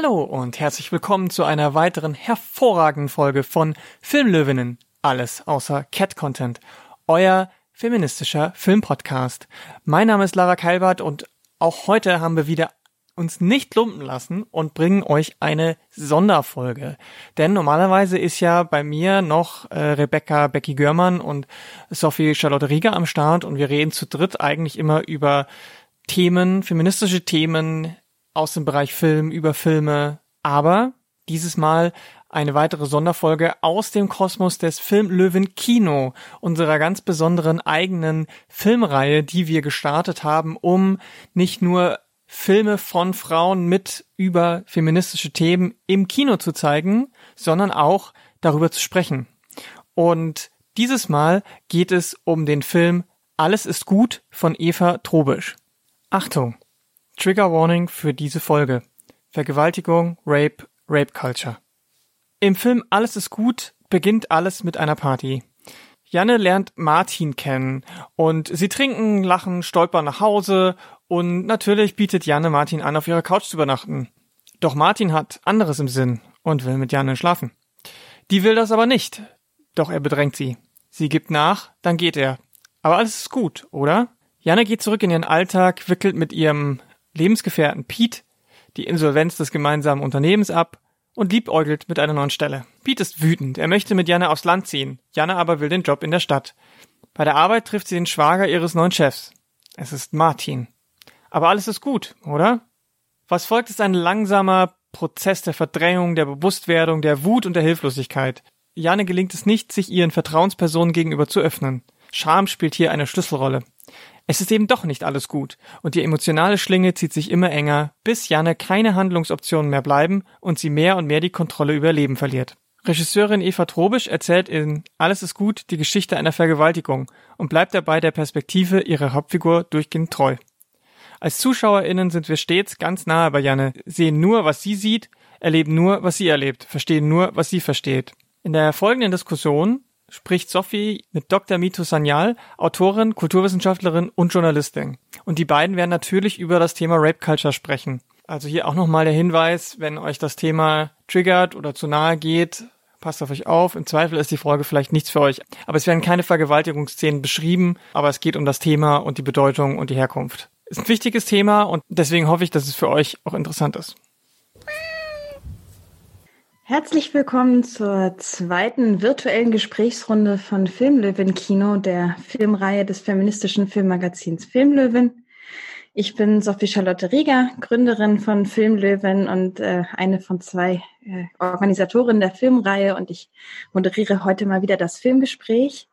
Hallo und herzlich willkommen zu einer weiteren hervorragenden Folge von Filmlöwinnen. Alles außer Cat Content. Euer feministischer Filmpodcast. Mein Name ist Lara Keilbart und auch heute haben wir wieder uns nicht lumpen lassen und bringen euch eine Sonderfolge. Denn normalerweise ist ja bei mir noch äh, Rebecca Becky Görmann und Sophie Charlotte Rieger am Start und wir reden zu dritt eigentlich immer über Themen, feministische Themen aus dem Bereich Film, über Filme. Aber dieses Mal eine weitere Sonderfolge aus dem Kosmos des Filmlöwen Kino, unserer ganz besonderen eigenen Filmreihe, die wir gestartet haben, um nicht nur Filme von Frauen mit über feministische Themen im Kino zu zeigen, sondern auch darüber zu sprechen. Und dieses Mal geht es um den Film Alles ist gut von Eva Trobisch. Achtung! Trigger Warning für diese Folge. Vergewaltigung, Rape, Rape Culture. Im Film Alles ist gut beginnt alles mit einer Party. Janne lernt Martin kennen und sie trinken, lachen, stolpern nach Hause und natürlich bietet Janne Martin an, auf ihrer Couch zu übernachten. Doch Martin hat anderes im Sinn und will mit Janne schlafen. Die will das aber nicht. Doch er bedrängt sie. Sie gibt nach, dann geht er. Aber alles ist gut, oder? Janne geht zurück in ihren Alltag, wickelt mit ihrem Lebensgefährten Pete die Insolvenz des gemeinsamen Unternehmens ab und liebäugelt mit einer neuen Stelle. Pete ist wütend. Er möchte mit Janne aufs Land ziehen. Janne aber will den Job in der Stadt. Bei der Arbeit trifft sie den Schwager ihres neuen Chefs. Es ist Martin. Aber alles ist gut, oder? Was folgt ist ein langsamer Prozess der Verdrängung, der Bewusstwerdung, der Wut und der Hilflosigkeit. Janne gelingt es nicht, sich ihren Vertrauenspersonen gegenüber zu öffnen. Scham spielt hier eine Schlüsselrolle. Es ist eben doch nicht alles gut und die emotionale Schlinge zieht sich immer enger, bis Janne keine Handlungsoptionen mehr bleiben und sie mehr und mehr die Kontrolle über Leben verliert. Regisseurin Eva Trobisch erzählt in Alles ist gut die Geschichte einer Vergewaltigung und bleibt dabei der Perspektive ihrer Hauptfigur durchgehend treu. Als ZuschauerInnen sind wir stets ganz nahe bei Janne, sehen nur, was sie sieht, erleben nur, was sie erlebt, verstehen nur, was sie versteht. In der folgenden Diskussion spricht Sophie mit Dr. Mito Sanyal, Autorin, Kulturwissenschaftlerin und Journalistin. Und die beiden werden natürlich über das Thema Rape Culture sprechen. Also hier auch nochmal der Hinweis, wenn euch das Thema triggert oder zu nahe geht, passt auf euch auf. Im Zweifel ist die Folge vielleicht nichts für euch. Aber es werden keine Vergewaltigungsszenen beschrieben, aber es geht um das Thema und die Bedeutung und die Herkunft. Ist ein wichtiges Thema und deswegen hoffe ich, dass es für euch auch interessant ist. Herzlich willkommen zur zweiten virtuellen Gesprächsrunde von Filmlöwen Kino, der Filmreihe des feministischen Filmmagazins Filmlöwen. Ich bin Sophie Charlotte Rieger, Gründerin von Filmlöwen und äh, eine von zwei äh, Organisatorinnen der Filmreihe und ich moderiere heute mal wieder das Filmgespräch.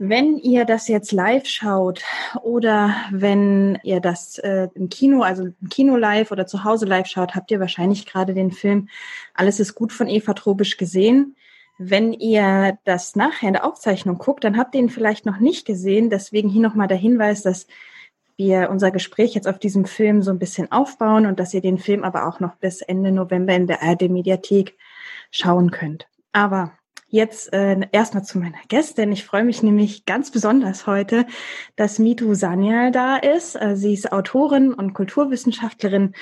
Wenn ihr das jetzt live schaut oder wenn ihr das äh, im Kino, also im Kino live oder zu Hause live schaut, habt ihr wahrscheinlich gerade den Film Alles ist gut von Eva Trobisch gesehen. Wenn ihr das nachher in der Aufzeichnung guckt, dann habt ihr ihn vielleicht noch nicht gesehen. Deswegen hier nochmal der Hinweis, dass wir unser Gespräch jetzt auf diesem Film so ein bisschen aufbauen und dass ihr den Film aber auch noch bis Ende November in der ARD Mediathek schauen könnt. Aber Jetzt äh, erstmal zu meiner Gästin. Ich freue mich nämlich ganz besonders heute, dass Mitu Sanyal da ist. Äh, sie ist Autorin und Kulturwissenschaftlerin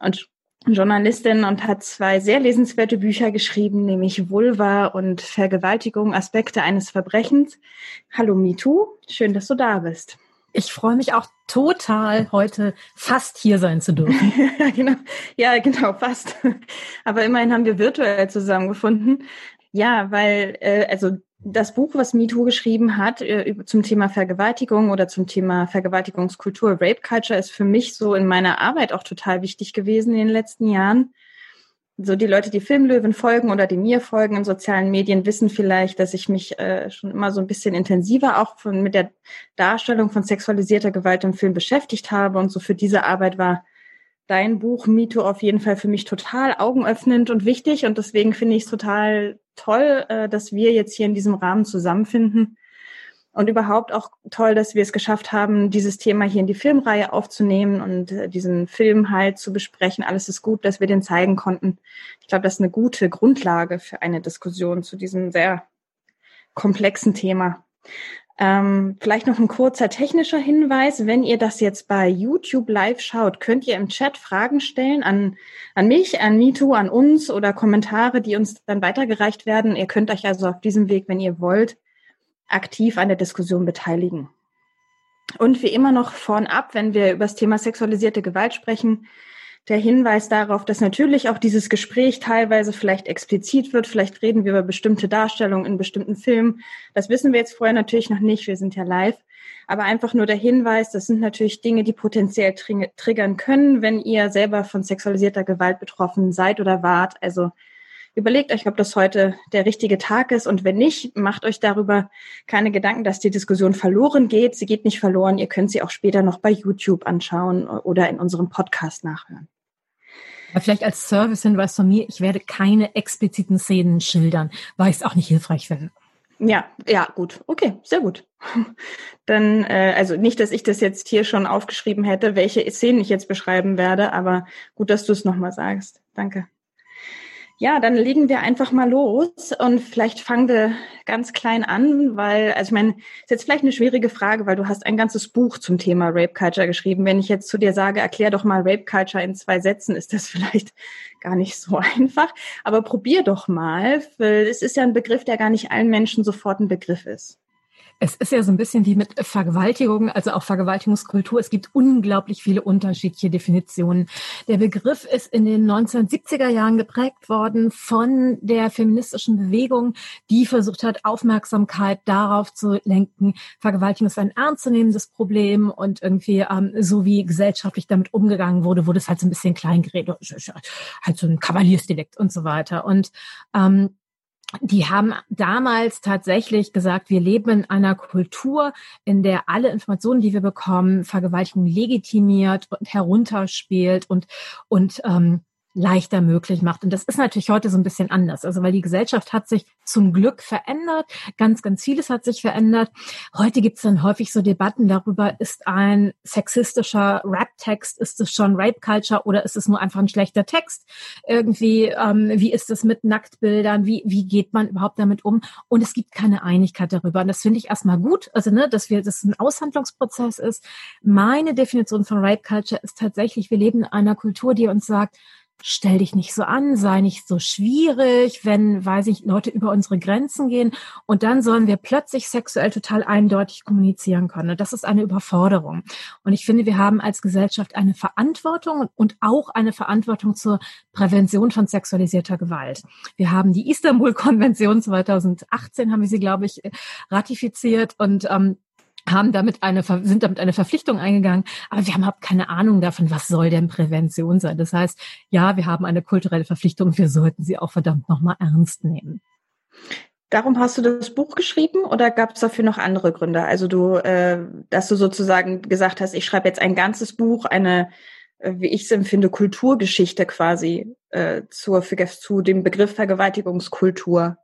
und Journalistin und hat zwei sehr lesenswerte Bücher geschrieben, nämlich Vulva und Vergewaltigung, Aspekte eines Verbrechens. Hallo Mitu, schön, dass du da bist. Ich freue mich auch total, heute fast hier sein zu dürfen. ja, genau. Ja, genau, fast. Aber immerhin haben wir virtuell zusammengefunden. Ja, weil äh, also das Buch, was MeToo geschrieben hat äh, zum Thema Vergewaltigung oder zum Thema Vergewaltigungskultur, Rape Culture, ist für mich so in meiner Arbeit auch total wichtig gewesen in den letzten Jahren. So die Leute, die Filmlöwen folgen oder die mir folgen in sozialen Medien, wissen vielleicht, dass ich mich äh, schon immer so ein bisschen intensiver auch von, mit der Darstellung von sexualisierter Gewalt im Film beschäftigt habe. Und so für diese Arbeit war dein Buch MeToo auf jeden Fall für mich total augenöffnend und wichtig. Und deswegen finde ich es total toll, äh, dass wir jetzt hier in diesem Rahmen zusammenfinden. Und überhaupt auch toll, dass wir es geschafft haben, dieses Thema hier in die Filmreihe aufzunehmen und äh, diesen Film halt zu besprechen. Alles ist gut, dass wir den zeigen konnten. Ich glaube, das ist eine gute Grundlage für eine Diskussion zu diesem sehr komplexen Thema. Ähm, vielleicht noch ein kurzer technischer Hinweis. Wenn ihr das jetzt bei YouTube live schaut, könnt ihr im Chat Fragen stellen an, an mich, an MeToo, an uns oder Kommentare, die uns dann weitergereicht werden. Ihr könnt euch also auf diesem Weg, wenn ihr wollt, aktiv an der Diskussion beteiligen. Und wie immer noch vornab, wenn wir über das Thema sexualisierte Gewalt sprechen, der Hinweis darauf, dass natürlich auch dieses Gespräch teilweise vielleicht explizit wird. Vielleicht reden wir über bestimmte Darstellungen in bestimmten Filmen. Das wissen wir jetzt vorher natürlich noch nicht. Wir sind ja live. Aber einfach nur der Hinweis, das sind natürlich Dinge, die potenziell triggern können, wenn ihr selber von sexualisierter Gewalt betroffen seid oder wart. Also überlegt euch, ob das heute der richtige Tag ist. Und wenn nicht, macht euch darüber keine Gedanken, dass die Diskussion verloren geht. Sie geht nicht verloren. Ihr könnt sie auch später noch bei YouTube anschauen oder in unserem Podcast nachhören. Ja, vielleicht als Service-Hinweis von mir, ich werde keine expliziten Szenen schildern, weil ich es auch nicht hilfreich finde. Ja, ja, gut. Okay, sehr gut. Dann, äh, also nicht, dass ich das jetzt hier schon aufgeschrieben hätte, welche Szenen ich jetzt beschreiben werde, aber gut, dass du es nochmal sagst. Danke. Ja, dann legen wir einfach mal los und vielleicht fangen wir ganz klein an, weil, also ich meine, ist jetzt vielleicht eine schwierige Frage, weil du hast ein ganzes Buch zum Thema Rape Culture geschrieben. Wenn ich jetzt zu dir sage, erklär doch mal Rape Culture in zwei Sätzen, ist das vielleicht gar nicht so einfach. Aber probier doch mal, es ist ja ein Begriff, der gar nicht allen Menschen sofort ein Begriff ist. Es ist ja so ein bisschen wie mit Vergewaltigung, also auch Vergewaltigungskultur. Es gibt unglaublich viele unterschiedliche Definitionen. Der Begriff ist in den 1970er Jahren geprägt worden von der feministischen Bewegung, die versucht hat, Aufmerksamkeit darauf zu lenken. Vergewaltigung ist ein ernstzunehmendes Problem und irgendwie, ähm, so wie gesellschaftlich damit umgegangen wurde, wurde es halt so ein bisschen kleingeredet, halt so ein Kavaliersdelikt und so weiter. Und ähm, die haben damals tatsächlich gesagt, wir leben in einer Kultur, in der alle Informationen, die wir bekommen, Vergewaltigung legitimiert und herunterspielt und, und ähm, leichter möglich macht. Und das ist natürlich heute so ein bisschen anders. Also weil die Gesellschaft hat sich zum Glück verändert. Ganz, ganz vieles hat sich verändert. Heute gibt es dann häufig so Debatten darüber, ist ein sexistischer Rap-Text, ist es schon Rape-Culture oder ist es nur einfach ein schlechter Text? Irgendwie, ähm, wie ist es mit Nacktbildern? Wie, wie geht man überhaupt damit um? Und es gibt keine Einigkeit darüber. Und das finde ich erstmal gut. Also, ne, dass wir, dass ein Aushandlungsprozess ist. Meine Definition von Rape-Culture ist tatsächlich, wir leben in einer Kultur, die uns sagt, stell dich nicht so an, sei nicht so schwierig, wenn, weiß ich, Leute über unsere Grenzen gehen und dann sollen wir plötzlich sexuell total eindeutig kommunizieren können. Und das ist eine Überforderung. Und ich finde, wir haben als Gesellschaft eine Verantwortung und auch eine Verantwortung zur Prävention von sexualisierter Gewalt. Wir haben die Istanbul-Konvention 2018, haben wir sie, glaube ich, ratifiziert und ähm, haben damit eine, sind damit eine Verpflichtung eingegangen, aber wir haben überhaupt keine Ahnung davon, was soll denn Prävention sein. Das heißt, ja, wir haben eine kulturelle Verpflichtung, wir sollten sie auch verdammt nochmal ernst nehmen. Darum hast du das Buch geschrieben oder gab es dafür noch andere Gründe? Also du, äh, dass du sozusagen gesagt hast, ich schreibe jetzt ein ganzes Buch, eine, äh, wie ich es empfinde, Kulturgeschichte quasi äh, zur, zu dem Begriff Vergewaltigungskultur.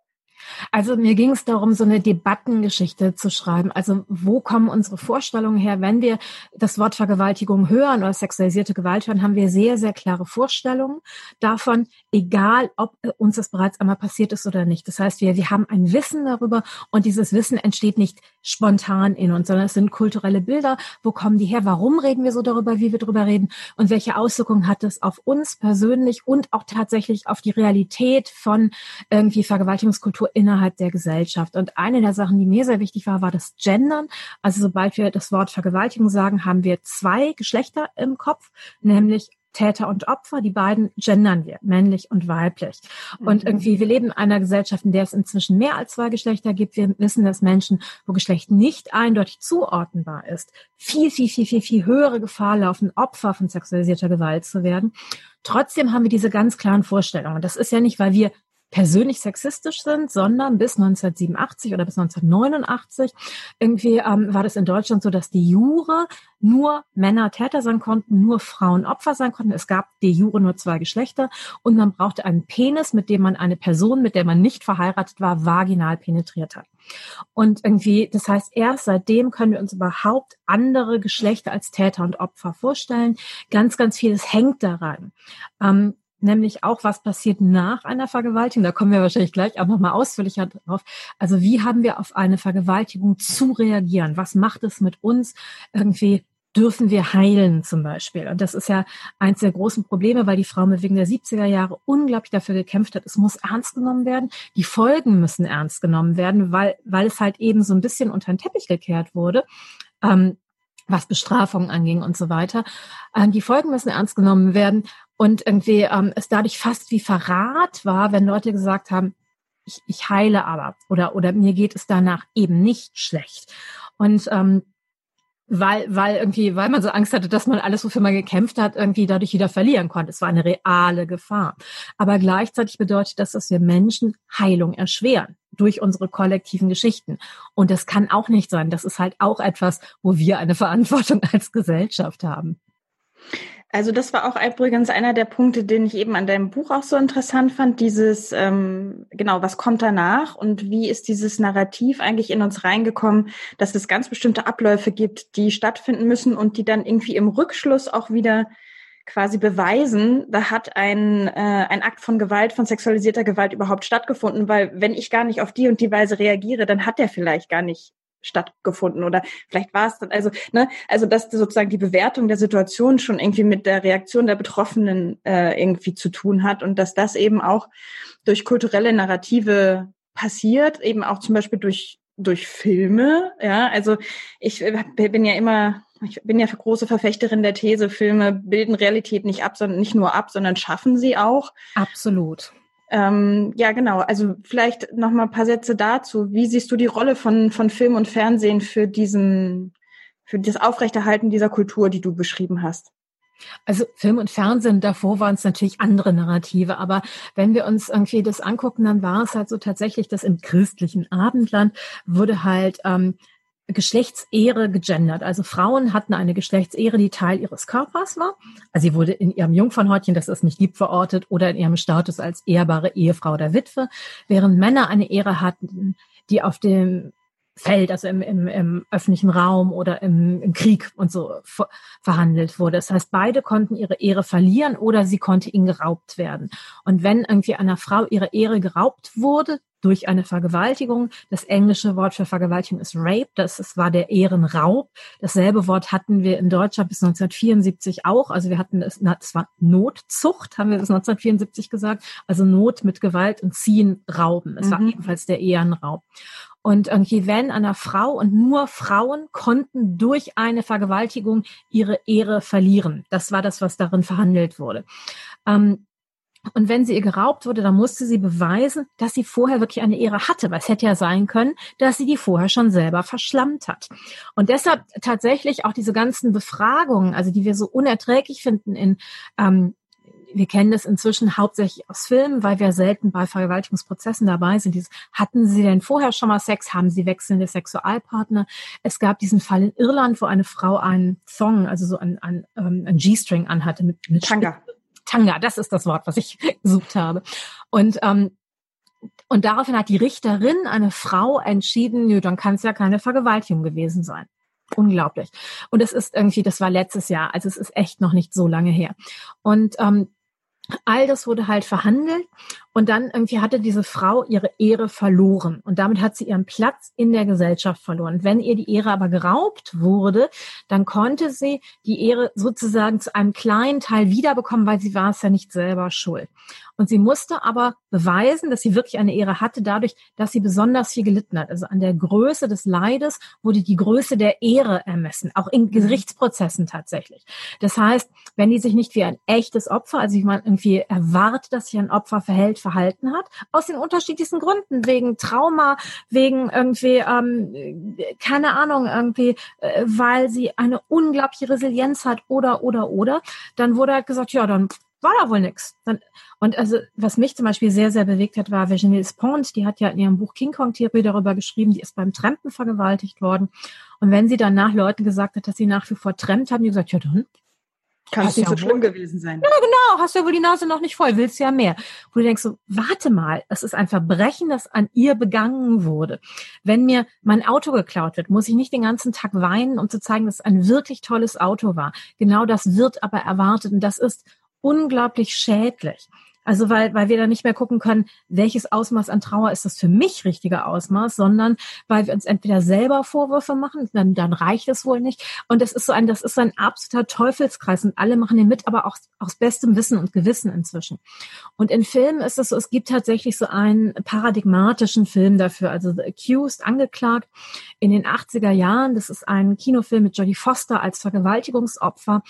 Also mir ging es darum, so eine Debattengeschichte zu schreiben. Also wo kommen unsere Vorstellungen her? Wenn wir das Wort Vergewaltigung hören oder sexualisierte Gewalt hören, haben wir sehr, sehr klare Vorstellungen davon, egal ob uns das bereits einmal passiert ist oder nicht. Das heißt, wir, wir haben ein Wissen darüber und dieses Wissen entsteht nicht spontan in uns, sondern es sind kulturelle Bilder. Wo kommen die her? Warum reden wir so darüber, wie wir darüber reden? Und welche Auswirkungen hat es auf uns persönlich und auch tatsächlich auf die Realität von irgendwie Vergewaltigungskultur innerhalb der Gesellschaft. Und eine der Sachen, die mir sehr wichtig war, war das Gendern. Also sobald wir das Wort Vergewaltigung sagen, haben wir zwei Geschlechter im Kopf, nämlich Täter und Opfer, die beiden gendern wir, männlich und weiblich. Und mhm. irgendwie, wir leben in einer Gesellschaft, in der es inzwischen mehr als zwei Geschlechter gibt. Wir wissen, dass Menschen, wo Geschlecht nicht eindeutig zuordnenbar ist, viel, viel, viel, viel, viel höhere Gefahr laufen, Opfer von sexualisierter Gewalt zu werden. Trotzdem haben wir diese ganz klaren Vorstellungen. Das ist ja nicht, weil wir persönlich sexistisch sind, sondern bis 1987 oder bis 1989 irgendwie ähm, war das in Deutschland so, dass die Jure nur Männer Täter sein konnten, nur Frauen Opfer sein konnten. Es gab die Jure nur zwei Geschlechter und man brauchte einen Penis, mit dem man eine Person, mit der man nicht verheiratet war, vaginal penetriert hat. Und irgendwie, das heißt, erst seitdem können wir uns überhaupt andere Geschlechter als Täter und Opfer vorstellen. Ganz, ganz vieles hängt daran. Ähm, nämlich auch, was passiert nach einer Vergewaltigung. Da kommen wir wahrscheinlich gleich auch nochmal ausführlicher drauf. Also wie haben wir auf eine Vergewaltigung zu reagieren? Was macht es mit uns? Irgendwie dürfen wir heilen zum Beispiel. Und das ist ja eins der großen Probleme, weil die Frau wegen der 70er Jahre unglaublich dafür gekämpft hat. Es muss ernst genommen werden. Die Folgen müssen ernst genommen werden, weil, weil es halt eben so ein bisschen unter den Teppich gekehrt wurde. Ähm, was Bestrafungen anging und so weiter. Ähm, die Folgen müssen ernst genommen werden und irgendwie ähm, es dadurch fast wie Verrat war, wenn Leute gesagt haben, ich, ich heile aber oder oder mir geht es danach eben nicht schlecht. Und ähm, weil, weil irgendwie, weil man so Angst hatte, dass man alles, wofür man gekämpft hat, irgendwie dadurch wieder verlieren konnte. Es war eine reale Gefahr. Aber gleichzeitig bedeutet das, dass wir Menschen Heilung erschweren durch unsere kollektiven Geschichten. Und das kann auch nicht sein. Das ist halt auch etwas, wo wir eine Verantwortung als Gesellschaft haben. Also das war auch übrigens einer der Punkte, den ich eben an deinem Buch auch so interessant fand. Dieses, ähm, genau, was kommt danach und wie ist dieses Narrativ eigentlich in uns reingekommen, dass es ganz bestimmte Abläufe gibt, die stattfinden müssen und die dann irgendwie im Rückschluss auch wieder quasi beweisen, da hat ein, äh, ein Akt von Gewalt, von sexualisierter Gewalt überhaupt stattgefunden, weil wenn ich gar nicht auf die und die Weise reagiere, dann hat der vielleicht gar nicht stattgefunden oder vielleicht war es dann also ne also dass sozusagen die Bewertung der Situation schon irgendwie mit der Reaktion der Betroffenen äh, irgendwie zu tun hat und dass das eben auch durch kulturelle Narrative passiert eben auch zum Beispiel durch durch Filme ja also ich bin ja immer ich bin ja große Verfechterin der These, Filme bilden Realität nicht ab, sondern nicht nur ab, sondern schaffen sie auch. Absolut. Ähm, ja, genau. Also vielleicht noch mal ein paar Sätze dazu. Wie siehst du die Rolle von, von Film und Fernsehen für diesen, für das Aufrechterhalten dieser Kultur, die du beschrieben hast? Also Film und Fernsehen, davor waren es natürlich andere Narrative, aber wenn wir uns irgendwie das angucken, dann war es halt so tatsächlich, dass im christlichen Abendland wurde halt ähm, Geschlechtsehre gegendert. Also Frauen hatten eine Geschlechtsehre, die Teil ihres Körpers war. Also sie wurde in ihrem Jungfernhäutchen, das ist nicht lieb verortet, oder in ihrem Status als ehrbare Ehefrau oder Witwe, während Männer eine Ehre hatten, die auf dem Feld, also im, im, im öffentlichen Raum oder im, im Krieg und so ver verhandelt wurde. Das heißt, beide konnten ihre Ehre verlieren oder sie konnte ihnen geraubt werden. Und wenn irgendwie einer Frau ihre Ehre geraubt wurde, durch eine Vergewaltigung. Das englische Wort für Vergewaltigung ist Rape. Das, das war der Ehrenraub. Dasselbe Wort hatten wir in Deutschland bis 1974 auch. Also wir hatten es, es war Notzucht, haben wir bis 1974 gesagt. Also Not mit Gewalt und Ziehen, Rauben. Es mhm. war ebenfalls der Ehrenraub. Und irgendwie, wenn einer Frau und nur Frauen konnten durch eine Vergewaltigung ihre Ehre verlieren. Das war das, was darin verhandelt wurde. Ähm, und wenn sie ihr geraubt wurde, dann musste sie beweisen, dass sie vorher wirklich eine Ehre hatte, weil es hätte ja sein können, dass sie die vorher schon selber verschlammt hat. Und deshalb tatsächlich auch diese ganzen Befragungen, also die wir so unerträglich finden in ähm, wir kennen das inzwischen hauptsächlich aus Filmen, weil wir selten bei Vergewaltigungsprozessen dabei sind. Dieses, hatten Sie denn vorher schon mal Sex? Haben Sie wechselnde Sexualpartner? Es gab diesen Fall in Irland, wo eine Frau einen Thong, also so ein, ein, ähm, ein G-String anhatte mit, mit Tanga. Tanga, das ist das Wort, was ich gesucht habe. Und ähm, und daraufhin hat die Richterin, eine Frau, entschieden, nö, dann kann es ja keine Vergewaltigung gewesen sein. Unglaublich. Und es ist irgendwie, das war letztes Jahr, also es ist echt noch nicht so lange her. Und ähm, all das wurde halt verhandelt und dann irgendwie hatte diese Frau ihre Ehre verloren und damit hat sie ihren Platz in der Gesellschaft verloren. Wenn ihr die Ehre aber geraubt wurde, dann konnte sie die Ehre sozusagen zu einem kleinen Teil wiederbekommen, weil sie war es ja nicht selber schuld. Und sie musste aber beweisen, dass sie wirklich eine Ehre hatte, dadurch, dass sie besonders viel gelitten hat. Also an der Größe des Leides wurde die Größe der Ehre ermessen, auch in mhm. Gerichtsprozessen tatsächlich. Das heißt, wenn die sich nicht wie ein echtes Opfer, also ich meine, irgendwie erwartet, dass sich ein Opfer verhält, verhalten hat, aus den unterschiedlichsten Gründen, wegen Trauma, wegen irgendwie, ähm, keine Ahnung, irgendwie, äh, weil sie eine unglaubliche Resilienz hat oder, oder, oder, dann wurde halt gesagt, ja, dann war da wohl. Dann, und also, was mich zum Beispiel sehr, sehr bewegt hat, war Virginie Despont, die hat ja in ihrem Buch King Kong Theorie darüber geschrieben, die ist beim Trampen vergewaltigt worden. Und wenn sie danach Leuten gesagt hat, dass sie nach wie vor trampt, haben die gesagt, ja dann, kann es nicht ja so schlimm gewesen sein. Ja, genau. Hast ja wohl die Nase noch nicht voll, willst ja mehr. Wo du denkst so, warte mal, es ist ein Verbrechen, das an ihr begangen wurde. Wenn mir mein Auto geklaut wird, muss ich nicht den ganzen Tag weinen, um zu zeigen, dass es ein wirklich tolles Auto war. Genau das wird aber erwartet und das ist unglaublich schädlich. Also weil, weil wir dann nicht mehr gucken können, welches Ausmaß an Trauer ist das für mich richtige Ausmaß, sondern weil wir uns entweder selber Vorwürfe machen, dann, dann reicht es wohl nicht. Und das ist so ein, das ist ein absoluter Teufelskreis und alle machen den mit, aber auch aus bestem Wissen und Gewissen inzwischen. Und in Filmen ist es so, es gibt tatsächlich so einen paradigmatischen Film dafür, also The Accused, angeklagt in den 80er Jahren. Das ist ein Kinofilm mit Jodie Foster als Vergewaltigungsopfer.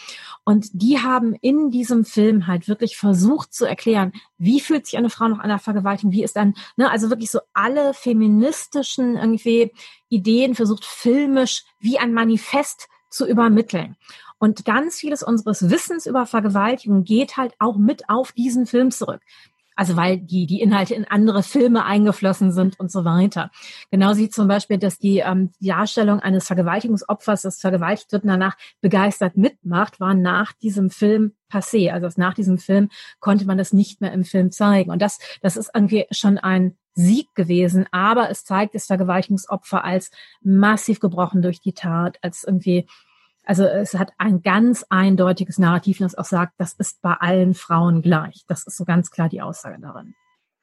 Und die haben in diesem Film halt wirklich versucht zu erklären, an, wie fühlt sich eine Frau nach einer Vergewaltigung, wie ist dann, ne, also wirklich so alle feministischen irgendwie Ideen versucht filmisch wie ein Manifest zu übermitteln. Und ganz vieles unseres Wissens über Vergewaltigung geht halt auch mit auf diesen Film zurück. Also weil die, die Inhalte in andere Filme eingeflossen sind und so weiter. Genauso wie zum Beispiel, dass die, ähm, die Darstellung eines Vergewaltigungsopfers, das vergewaltigt wird danach begeistert mitmacht, war nach diesem Film passé. Also nach diesem Film konnte man das nicht mehr im Film zeigen. Und das, das ist irgendwie schon ein Sieg gewesen, aber es zeigt das Vergewaltigungsopfer als massiv gebrochen durch die Tat, als irgendwie also es hat ein ganz eindeutiges Narrativ, das auch sagt, das ist bei allen Frauen gleich. Das ist so ganz klar die Aussage darin.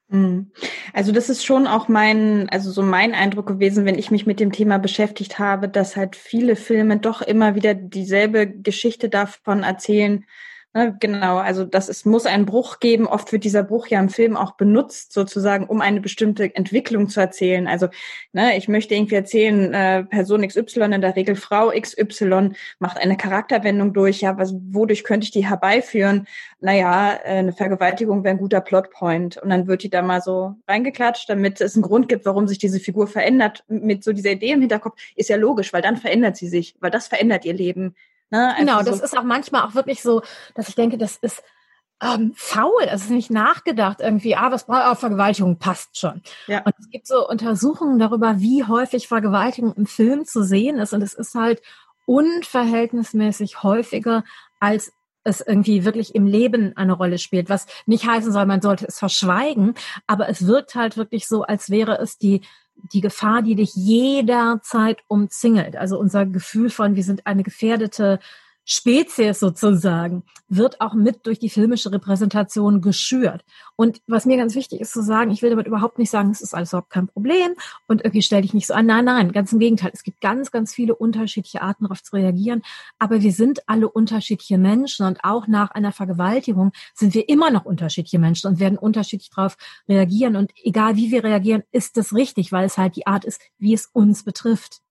Mhm. Also das ist schon auch mein, also so mein Eindruck gewesen, wenn ich mich mit dem Thema beschäftigt habe, dass halt viele Filme doch immer wieder dieselbe Geschichte davon erzählen, genau, also das es muss einen Bruch geben. Oft wird dieser Bruch ja im Film auch benutzt, sozusagen, um eine bestimmte Entwicklung zu erzählen. Also ne, ich möchte irgendwie erzählen, äh, Person XY, in der Regel Frau XY, macht eine Charakterwendung durch. Ja, was, wodurch könnte ich die herbeiführen? Naja, äh, eine Vergewaltigung wäre ein guter Plotpoint. Und dann wird die da mal so reingeklatscht, damit es einen Grund gibt, warum sich diese Figur verändert. Mit so dieser Idee im Hinterkopf ist ja logisch, weil dann verändert sie sich, weil das verändert ihr Leben. Ne? Also genau, das so ist auch manchmal auch wirklich so, dass ich denke, das ist ähm, faul, es ist nicht nachgedacht irgendwie, ah, was braucht auch Vergewaltigung, passt schon. Ja. Und es gibt so Untersuchungen darüber, wie häufig Vergewaltigung im Film zu sehen ist und es ist halt unverhältnismäßig häufiger, als es irgendwie wirklich im Leben eine Rolle spielt, was nicht heißen soll, man sollte es verschweigen, aber es wirkt halt wirklich so, als wäre es die die Gefahr, die dich jederzeit umzingelt. Also unser Gefühl von, wir sind eine gefährdete Spezies sozusagen, wird auch mit durch die filmische Repräsentation geschürt. Und was mir ganz wichtig ist zu sagen, ich will damit überhaupt nicht sagen, es ist alles überhaupt kein Problem und irgendwie stell dich nicht so an. Nein, nein, ganz im Gegenteil. Es gibt ganz, ganz viele unterschiedliche Arten, darauf zu reagieren. Aber wir sind alle unterschiedliche Menschen und auch nach einer Vergewaltigung sind wir immer noch unterschiedliche Menschen und werden unterschiedlich darauf reagieren. Und egal wie wir reagieren, ist das richtig, weil es halt die Art ist, wie es uns betrifft.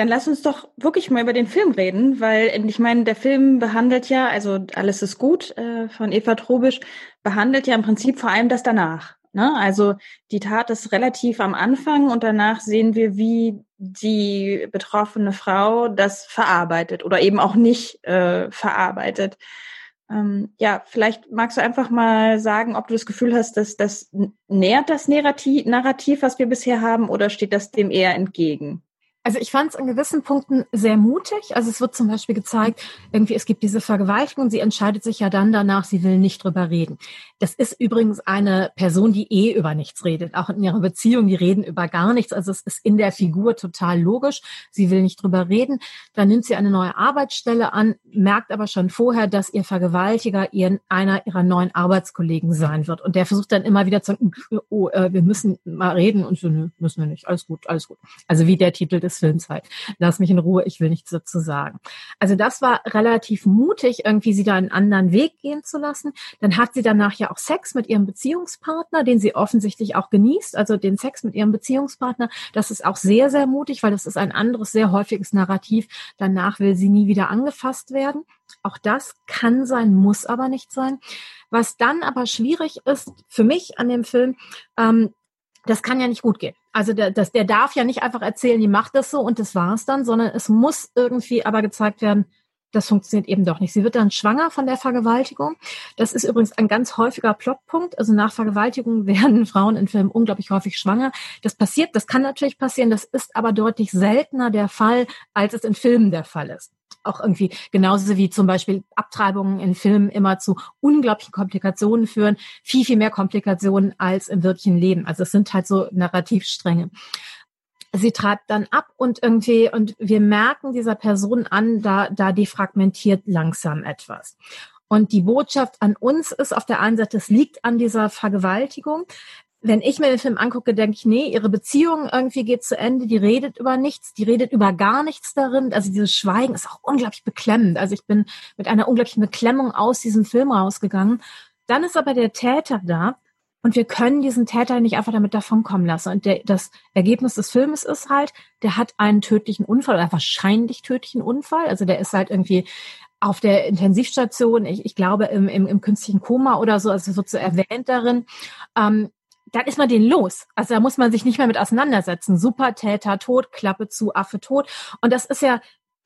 Dann lass uns doch wirklich mal über den Film reden, weil ich meine, der Film behandelt ja, also alles ist gut äh, von Eva Trobisch, behandelt ja im Prinzip vor allem das danach. Ne? Also die Tat ist relativ am Anfang und danach sehen wir, wie die betroffene Frau das verarbeitet oder eben auch nicht äh, verarbeitet. Ähm, ja, vielleicht magst du einfach mal sagen, ob du das Gefühl hast, dass das nährt das Narrativ, was wir bisher haben, oder steht das dem eher entgegen? Also ich fand es an gewissen Punkten sehr mutig. Also es wird zum Beispiel gezeigt, irgendwie es gibt diese Vergewaltigung sie entscheidet sich ja dann danach, sie will nicht drüber reden. Das ist übrigens eine Person, die eh über nichts redet. Auch in ihrer Beziehung, die reden über gar nichts. Also es ist in der Figur total logisch. Sie will nicht drüber reden. Dann nimmt sie eine neue Arbeitsstelle an, merkt aber schon vorher, dass ihr Vergewaltiger ihr einer ihrer neuen Arbeitskollegen sein wird. Und der versucht dann immer wieder zu sagen, oh, äh, wir müssen mal reden. Und so, nö, müssen wir nicht. Alles gut, alles gut. Also wie der Titel des Films halt. Lass mich in Ruhe, ich will nichts dazu sagen. Also das war relativ mutig, irgendwie sie da einen anderen Weg gehen zu lassen. Dann hat sie danach ja auch Sex mit ihrem Beziehungspartner, den sie offensichtlich auch genießt, also den Sex mit ihrem Beziehungspartner. Das ist auch sehr, sehr mutig, weil das ist ein anderes, sehr häufiges Narrativ. Danach will sie nie wieder angefasst werden. Auch das kann sein, muss aber nicht sein. Was dann aber schwierig ist für mich an dem Film, ähm, das kann ja nicht gut gehen. Also der, das, der darf ja nicht einfach erzählen, die macht das so und das war's dann, sondern es muss irgendwie aber gezeigt werden, das funktioniert eben doch nicht. Sie wird dann schwanger von der Vergewaltigung. Das ist übrigens ein ganz häufiger Plotpunkt. Also nach Vergewaltigung werden Frauen in Filmen unglaublich häufig schwanger. Das passiert, das kann natürlich passieren, das ist aber deutlich seltener der Fall, als es in Filmen der Fall ist auch irgendwie genauso wie zum Beispiel Abtreibungen in Filmen immer zu unglaublichen Komplikationen führen, viel, viel mehr Komplikationen als im wirklichen Leben. Also es sind halt so Narrativstränge. Sie treibt dann ab und irgendwie, und wir merken dieser Person an, da, da defragmentiert langsam etwas. Und die Botschaft an uns ist auf der einen Seite, es liegt an dieser Vergewaltigung. Wenn ich mir den Film angucke, denke ich, nee, ihre Beziehung irgendwie geht zu Ende, die redet über nichts, die redet über gar nichts darin. Also dieses Schweigen ist auch unglaublich beklemmend. Also ich bin mit einer unglaublichen Beklemmung aus diesem Film rausgegangen. Dann ist aber der Täter da und wir können diesen Täter nicht einfach damit davonkommen lassen. Und der, das Ergebnis des Filmes ist halt, der hat einen tödlichen Unfall oder wahrscheinlich tödlichen Unfall. Also der ist halt irgendwie auf der Intensivstation, ich, ich glaube im, im, im künstlichen Koma oder so, also so zu erwähnt darin. Ähm, dann ist man den los. Also da muss man sich nicht mehr mit auseinandersetzen. Supertäter tot, Klappe zu, Affe tot. Und das ist ja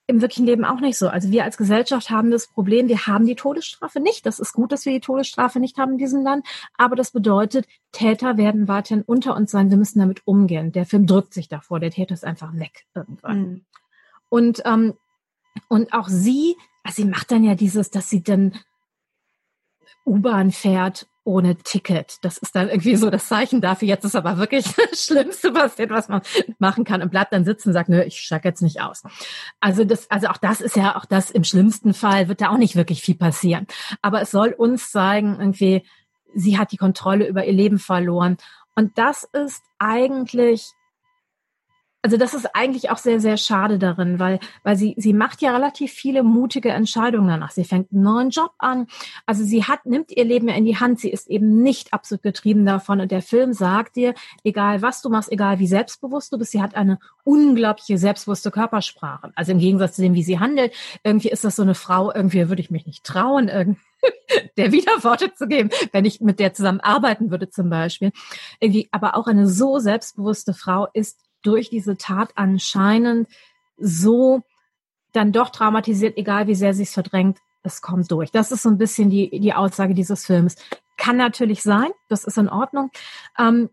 im wirklichen Leben auch nicht so. Also wir als Gesellschaft haben das Problem, wir haben die Todesstrafe nicht. Das ist gut, dass wir die Todesstrafe nicht haben in diesem Land. Aber das bedeutet, Täter werden weiterhin unter uns sein. Wir müssen damit umgehen. Der Film drückt sich davor. Der Täter ist einfach weg irgendwann. Mhm. Und, ähm, und auch sie, also sie macht dann ja dieses, dass sie dann U-Bahn fährt ohne Ticket. Das ist dann irgendwie so das Zeichen dafür. Jetzt ist aber wirklich das Schlimmste passiert, was man machen kann und bleibt dann sitzen und sagt, nö, ich steige jetzt nicht aus. Also das, also auch das ist ja auch das im schlimmsten Fall wird da auch nicht wirklich viel passieren. Aber es soll uns zeigen, irgendwie, sie hat die Kontrolle über ihr Leben verloren. Und das ist eigentlich also das ist eigentlich auch sehr, sehr schade darin, weil, weil sie, sie macht ja relativ viele mutige Entscheidungen danach. Sie fängt einen neuen Job an. Also sie hat, nimmt ihr Leben ja in die Hand. Sie ist eben nicht absolut getrieben davon. Und der Film sagt dir, egal was du machst, egal wie selbstbewusst du bist, sie hat eine unglaubliche selbstbewusste Körpersprache. Also im Gegensatz zu dem, wie sie handelt, irgendwie ist das so eine Frau, irgendwie würde ich mich nicht trauen, irgendwie der Widerworte zu geben, wenn ich mit der zusammen arbeiten würde zum Beispiel. Irgendwie, aber auch eine so selbstbewusste Frau ist durch diese Tat anscheinend so dann doch traumatisiert, egal wie sehr sie es verdrängt, es kommt durch. Das ist so ein bisschen die, die Aussage dieses Films. Kann natürlich sein, das ist in Ordnung. Ähm,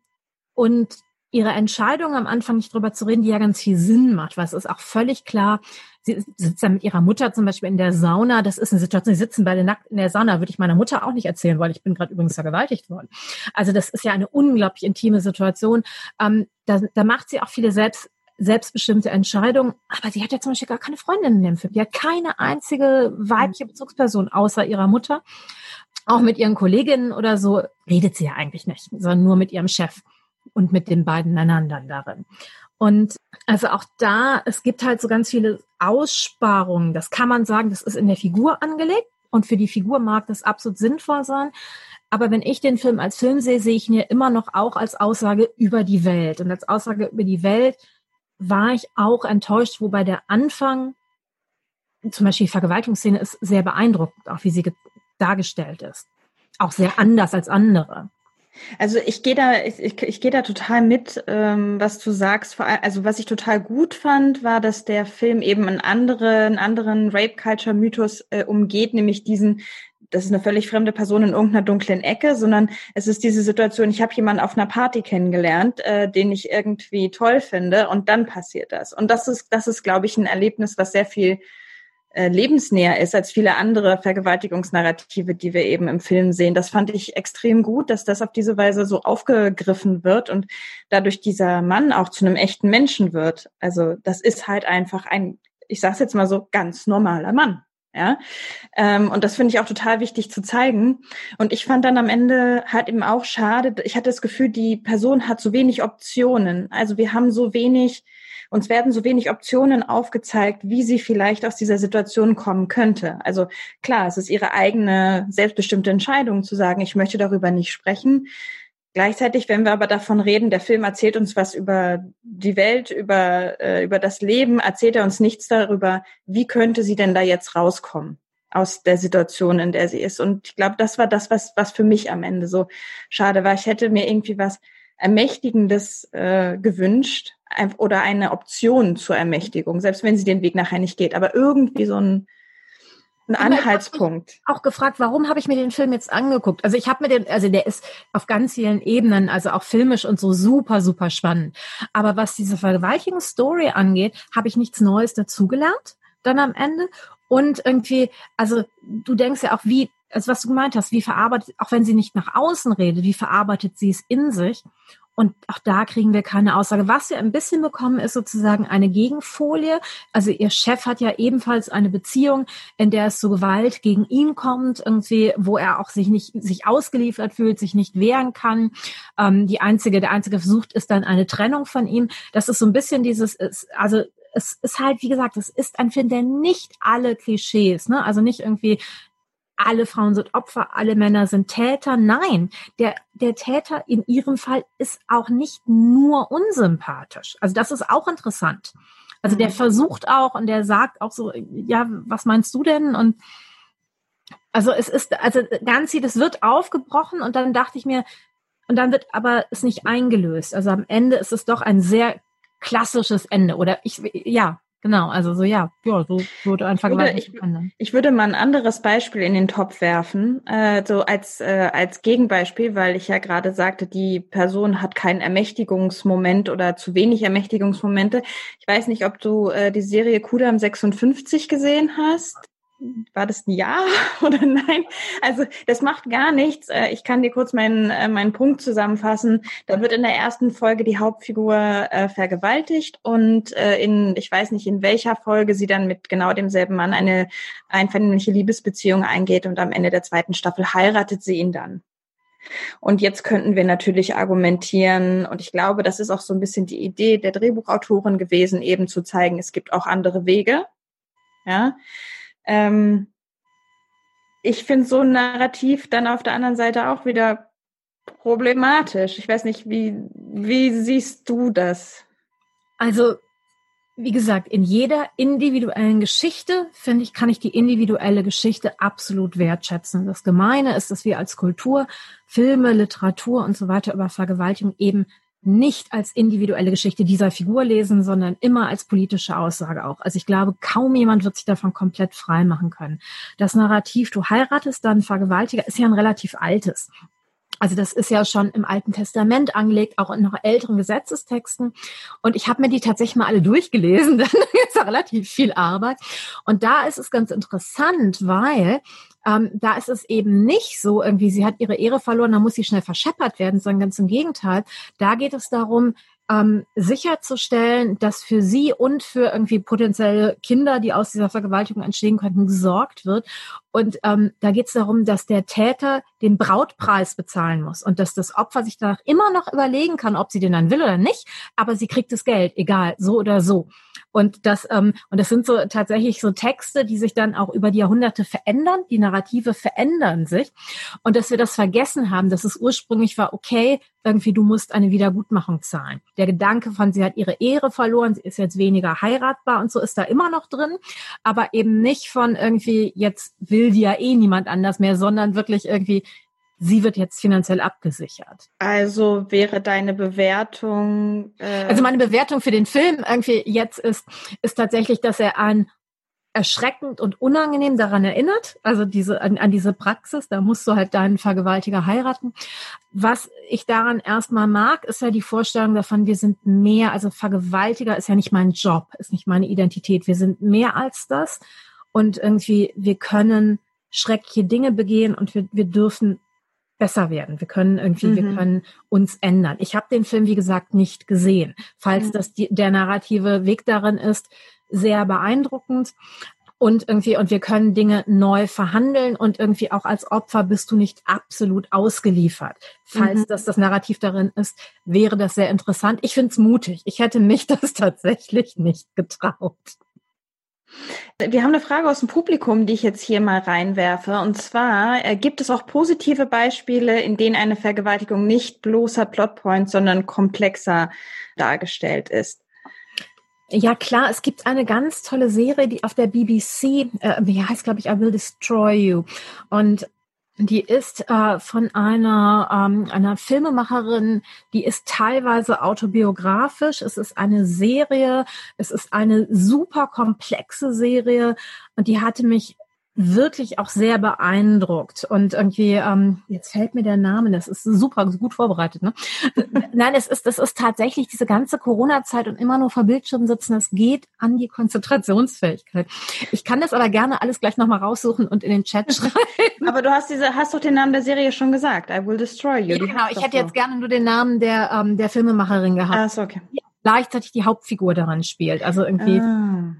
und ihre Entscheidung am Anfang nicht drüber zu reden, die ja ganz viel Sinn macht, weil es ist auch völlig klar, sie sitzt dann mit ihrer Mutter zum Beispiel in der Sauna, das ist eine Situation, sie sitzen beide nackt in der Sauna, würde ich meiner Mutter auch nicht erzählen wollen, ich bin gerade übrigens vergewaltigt worden. Also das ist ja eine unglaublich intime Situation. Ähm, da, da macht sie auch viele selbst selbstbestimmte Entscheidungen. Aber sie hat ja zum Beispiel gar keine Freundin in dem Film. Die hat keine einzige weibliche Bezugsperson außer ihrer Mutter. Auch mit ihren Kolleginnen oder so redet sie ja eigentlich nicht, sondern nur mit ihrem Chef und mit den beiden Männern dann darin. Und also auch da, es gibt halt so ganz viele Aussparungen. Das kann man sagen, das ist in der Figur angelegt. Und für die Figur mag das absolut sinnvoll sein. Aber wenn ich den Film als Film sehe, sehe ich ihn ja immer noch auch als Aussage über die Welt. Und als Aussage über die Welt war ich auch enttäuscht, wobei der Anfang, zum Beispiel die Vergewaltigungsszene, ist sehr beeindruckend, auch wie sie dargestellt ist. Auch sehr anders als andere. Also ich gehe da, ich, ich, ich gehe da total mit, ähm, was du sagst. Vor allem, also was ich total gut fand, war, dass der Film eben einen anderen, einen anderen Rape-Culture-Mythos äh, umgeht, nämlich diesen, das ist eine völlig fremde Person in irgendeiner dunklen Ecke, sondern es ist diese Situation, ich habe jemanden auf einer Party kennengelernt, äh, den ich irgendwie toll finde und dann passiert das. Und das ist, das ist, glaube ich, ein Erlebnis, was sehr viel äh, lebensnäher ist als viele andere Vergewaltigungsnarrative, die wir eben im Film sehen. Das fand ich extrem gut, dass das auf diese Weise so aufgegriffen wird und dadurch dieser Mann auch zu einem echten Menschen wird. Also das ist halt einfach ein, ich sage jetzt mal so, ganz normaler Mann. Ja, ähm, und das finde ich auch total wichtig zu zeigen. Und ich fand dann am Ende halt eben auch schade. Ich hatte das Gefühl, die Person hat so wenig Optionen. Also wir haben so wenig uns werden so wenig Optionen aufgezeigt, wie sie vielleicht aus dieser Situation kommen könnte. Also klar, es ist ihre eigene selbstbestimmte Entscheidung zu sagen, ich möchte darüber nicht sprechen. Gleichzeitig, wenn wir aber davon reden, der Film erzählt uns was über die Welt, über, äh, über das Leben, erzählt er uns nichts darüber, wie könnte sie denn da jetzt rauskommen aus der Situation, in der sie ist. Und ich glaube, das war das, was, was für mich am Ende so schade war. Ich hätte mir irgendwie was Ermächtigendes äh, gewünscht oder eine Option zur Ermächtigung, selbst wenn sie den Weg nachher nicht geht, aber irgendwie so ein, ein Anhaltspunkt. Auch gefragt, warum habe ich mir den Film jetzt angeguckt? Also ich habe mir den, also der ist auf ganz vielen Ebenen, also auch filmisch und so super, super spannend. Aber was diese Vergewaltigungsstory angeht, habe ich nichts Neues dazugelernt dann am Ende. Und irgendwie, also du denkst ja auch, wie, also was du gemeint hast, wie verarbeitet, auch wenn sie nicht nach außen redet, wie verarbeitet sie es in sich? Und auch da kriegen wir keine Aussage. Was wir ein bisschen bekommen, ist sozusagen eine Gegenfolie. Also ihr Chef hat ja ebenfalls eine Beziehung, in der es zu Gewalt gegen ihn kommt, irgendwie, wo er auch sich nicht, sich ausgeliefert fühlt, sich nicht wehren kann. Ähm, die einzige, der einzige Versuch ist dann eine Trennung von ihm. Das ist so ein bisschen dieses, also es ist halt, wie gesagt, es ist ein Film, der nicht alle Klischees, ne, also nicht irgendwie alle Frauen sind Opfer, alle Männer sind Täter. Nein, der, der Täter in ihrem Fall ist auch nicht nur unsympathisch. Also das ist auch interessant. Also der mhm. versucht auch und der sagt auch so, ja, was meinst du denn? Und also es ist, also ganz viel, das wird aufgebrochen und dann dachte ich mir, und dann wird aber es nicht eingelöst. Also am Ende ist es doch ein sehr klassisches Ende. Oder ich, ja, Genau, also so ja, ja, so würde ein Vergleich. Ich, ich würde mal ein anderes Beispiel in den Topf werfen, äh, so als äh, als Gegenbeispiel, weil ich ja gerade sagte, die Person hat keinen Ermächtigungsmoment oder zu wenig Ermächtigungsmomente. Ich weiß nicht, ob du äh, die Serie Kudam 56 gesehen hast war das ein Ja oder nein? Also das macht gar nichts. Äh, ich kann dir kurz meinen, äh, meinen Punkt zusammenfassen. Da wird in der ersten Folge die Hauptfigur äh, vergewaltigt und in, ich weiß nicht in welcher Folge sie dann mit genau demselben Mann eine einvernehmliche Liebesbeziehung eingeht und am Ende der zweiten Staffel heiratet sie ihn dann. Und jetzt könnten wir natürlich argumentieren, und ich glaube, das ist auch so ein bisschen die Idee der Drehbuchautoren gewesen, eben zu zeigen, es gibt auch andere Wege. Ja, ähm, ich finde so ein Narrativ dann auf der anderen Seite auch wieder problematisch. Ich weiß nicht, wie, wie siehst du das? Also, wie gesagt, in jeder individuellen Geschichte, finde ich, kann ich die individuelle Geschichte absolut wertschätzen. Das Gemeine ist, dass wir als Kultur, Filme, Literatur und so weiter über Vergewaltigung eben nicht als individuelle Geschichte dieser Figur lesen, sondern immer als politische Aussage auch. Also ich glaube, kaum jemand wird sich davon komplett frei machen können. Das Narrativ, du heiratest dann Vergewaltiger, ist ja ein relativ altes. Also das ist ja schon im Alten Testament angelegt, auch in noch älteren Gesetzestexten. Und ich habe mir die tatsächlich mal alle durchgelesen, dann ist ja relativ viel Arbeit. Und da ist es ganz interessant, weil ähm, da ist es eben nicht so, irgendwie, sie hat ihre Ehre verloren, da muss sie schnell verscheppert werden, sondern ganz im Gegenteil. Da geht es darum, ähm, sicherzustellen, dass für sie und für irgendwie potenzielle Kinder, die aus dieser Vergewaltigung entstehen könnten, gesorgt wird. Und ähm, da geht es darum, dass der Täter den Brautpreis bezahlen muss und dass das Opfer sich danach immer noch überlegen kann, ob sie den dann will oder nicht, aber sie kriegt das Geld, egal, so oder so. Und das, ähm, und das sind so tatsächlich so Texte, die sich dann auch über die Jahrhunderte verändern, die Narrative verändern sich. Und dass wir das vergessen haben, dass es ursprünglich war, okay, irgendwie du musst eine Wiedergutmachung zahlen. Der Gedanke von, sie hat ihre Ehre verloren, sie ist jetzt weniger heiratbar und so ist da immer noch drin, aber eben nicht von irgendwie, jetzt will die ja eh niemand anders mehr, sondern wirklich irgendwie, sie wird jetzt finanziell abgesichert. Also wäre deine Bewertung. Äh also meine Bewertung für den Film irgendwie jetzt ist, ist tatsächlich, dass er an erschreckend und unangenehm daran erinnert, also diese an, an diese Praxis, da musst du halt deinen Vergewaltiger heiraten. Was ich daran erstmal mag, ist ja die Vorstellung davon, wir sind mehr, also Vergewaltiger ist ja nicht mein Job, ist nicht meine Identität, wir sind mehr als das und irgendwie wir können schreckliche Dinge begehen und wir, wir dürfen besser werden. Wir können irgendwie, mhm. wir können uns ändern. Ich habe den Film, wie gesagt, nicht gesehen. Falls mhm. das die, der narrative Weg darin ist, sehr beeindruckend. Und irgendwie, und wir können Dinge neu verhandeln und irgendwie auch als Opfer bist du nicht absolut ausgeliefert. Falls mhm. das das Narrativ darin ist, wäre das sehr interessant. Ich finde es mutig. Ich hätte mich das tatsächlich nicht getraut. Wir haben eine Frage aus dem Publikum, die ich jetzt hier mal reinwerfe. Und zwar äh, gibt es auch positive Beispiele, in denen eine Vergewaltigung nicht bloßer Plotpoint, sondern komplexer dargestellt ist. Ja klar, es gibt eine ganz tolle Serie, die auf der BBC, äh, wie heißt glaube ich, I Will Destroy You. Und die ist äh, von einer, ähm, einer Filmemacherin, die ist teilweise autobiografisch. Es ist eine Serie, es ist eine super komplexe Serie und die hatte mich wirklich auch sehr beeindruckt und irgendwie ähm, jetzt fällt mir der Name, das ist super gut vorbereitet, ne? Nein, es ist das ist tatsächlich diese ganze Corona-Zeit und immer nur vor Bildschirmen sitzen. Es geht an die Konzentrationsfähigkeit. Ich kann das aber gerne alles gleich nochmal raussuchen und in den Chat schreiben. Aber du hast diese hast doch den Namen der Serie schon gesagt. I will destroy you. Ja, genau. Ich hätte so. jetzt gerne nur den Namen der ähm, der Filmemacherin gehabt. Ah, so, okay. Die gleichzeitig die Hauptfigur daran spielt. Also irgendwie. Ah.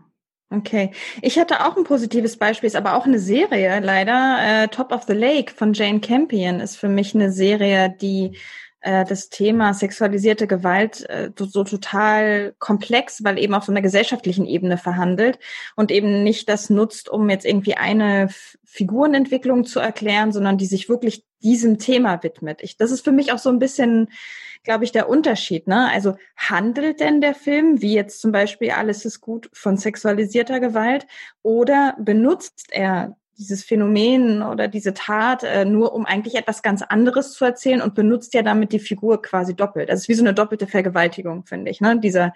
Okay. Ich hatte auch ein positives Beispiel, ist aber auch eine Serie, leider. Äh, Top of the Lake von Jane Campion ist für mich eine Serie, die äh, das Thema sexualisierte Gewalt äh, so, so total komplex, weil eben auf so einer gesellschaftlichen Ebene verhandelt und eben nicht das nutzt, um jetzt irgendwie eine Figurenentwicklung zu erklären, sondern die sich wirklich diesem Thema widmet. Ich, das ist für mich auch so ein bisschen glaube ich, der Unterschied. Ne? Also handelt denn der Film, wie jetzt zum Beispiel Alles ist gut von sexualisierter Gewalt, oder benutzt er dieses Phänomen oder diese Tat äh, nur, um eigentlich etwas ganz anderes zu erzählen und benutzt ja damit die Figur quasi doppelt. Es ist wie so eine doppelte Vergewaltigung, finde ich, ne? dieser,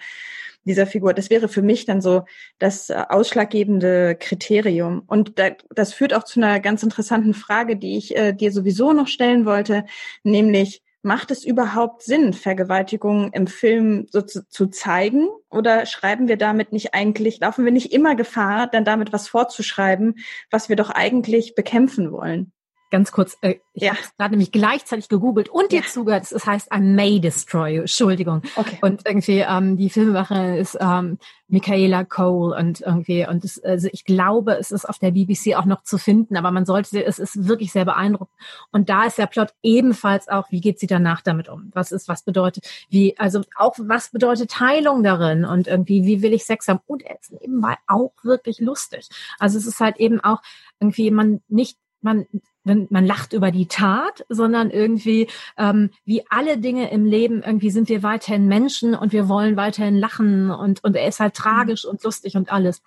dieser Figur. Das wäre für mich dann so das äh, ausschlaggebende Kriterium. Und da, das führt auch zu einer ganz interessanten Frage, die ich äh, dir sowieso noch stellen wollte, nämlich, Macht es überhaupt Sinn, Vergewaltigungen im Film so zu, zu, zeigen? Oder schreiben wir damit nicht eigentlich, laufen wir nicht immer Gefahr, dann damit was vorzuschreiben, was wir doch eigentlich bekämpfen wollen? Ganz kurz, äh, ich ja. habe gerade nämlich gleichzeitig gegoogelt und dir ja. zugehört. Es heißt I May Destroy You. Entschuldigung. Okay. Und irgendwie ähm, die Filmemacherin ist ähm, Michaela Cole und irgendwie und es, also ich glaube, es ist auf der BBC auch noch zu finden, aber man sollte, es ist wirklich sehr beeindruckend. Und da ist der Plot ebenfalls auch, wie geht sie danach damit um? Was ist, was bedeutet, wie, also auch was bedeutet Teilung darin und irgendwie, wie will ich Sex haben? Und er ist nebenbei auch wirklich lustig. Also es ist halt eben auch irgendwie man nicht man man lacht über die Tat, sondern irgendwie ähm, wie alle Dinge im Leben irgendwie sind wir weiterhin Menschen und wir wollen weiterhin lachen und und er ist halt tragisch und lustig und alles.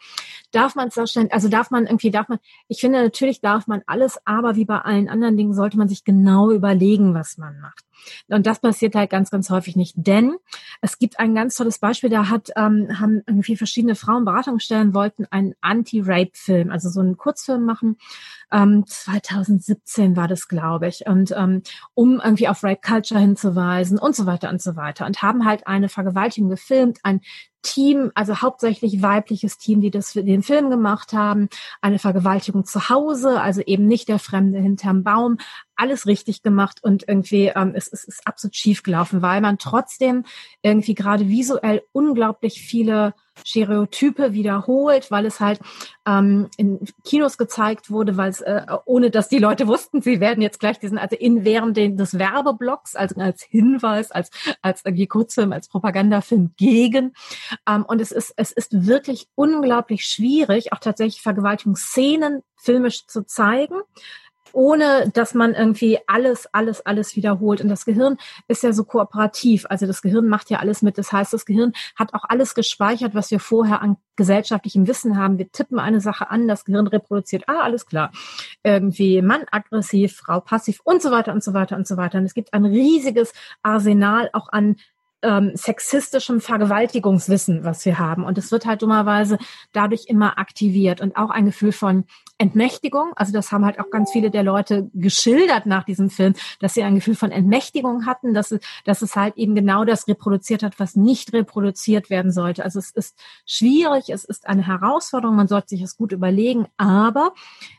Darf man es darstellen? Also darf man irgendwie darf man? Ich finde natürlich darf man alles, aber wie bei allen anderen Dingen sollte man sich genau überlegen, was man macht. Und das passiert halt ganz, ganz häufig nicht. Denn es gibt ein ganz tolles Beispiel, da hat, ähm, haben irgendwie verschiedene Frauen Beratungsstellen wollten einen Anti-Rape-Film, also so einen Kurzfilm machen. Ähm, 2017 war das, glaube ich. Und ähm, um irgendwie auf Rape Culture hinzuweisen und so weiter und so weiter. Und haben halt eine Vergewaltigung gefilmt, ein Team, also hauptsächlich weibliches Team, die das für den Film gemacht haben, eine Vergewaltigung zu Hause, also eben nicht der Fremde hinterm Baum, alles richtig gemacht und irgendwie ähm, es, es ist absolut schief gelaufen, weil man trotzdem irgendwie gerade visuell unglaublich viele Stereotype wiederholt, weil es halt ähm, in Kinos gezeigt wurde, weil es äh, ohne dass die Leute wussten, sie werden jetzt gleich diesen also in während den, des Werbeblocks also als Hinweis, als als irgendwie Kurzfilm, als Propagandafilm gegen und es ist es ist wirklich unglaublich schwierig, auch tatsächlich Vergewaltigungsszenen filmisch zu zeigen ohne dass man irgendwie alles, alles, alles wiederholt. Und das Gehirn ist ja so kooperativ. Also das Gehirn macht ja alles mit. Das heißt, das Gehirn hat auch alles gespeichert, was wir vorher an gesellschaftlichem Wissen haben. Wir tippen eine Sache an, das Gehirn reproduziert, ah, alles klar. Irgendwie Mann aggressiv, Frau passiv und so weiter und so weiter und so weiter. Und es gibt ein riesiges Arsenal auch an ähm, sexistischem Vergewaltigungswissen, was wir haben. Und es wird halt dummerweise dadurch immer aktiviert und auch ein Gefühl von Entmächtigung. Also das haben halt auch ganz viele der Leute geschildert nach diesem Film, dass sie ein Gefühl von Entmächtigung hatten, dass es, dass es halt eben genau das reproduziert hat, was nicht reproduziert werden sollte. Also es ist schwierig, es ist eine Herausforderung, man sollte sich das gut überlegen, aber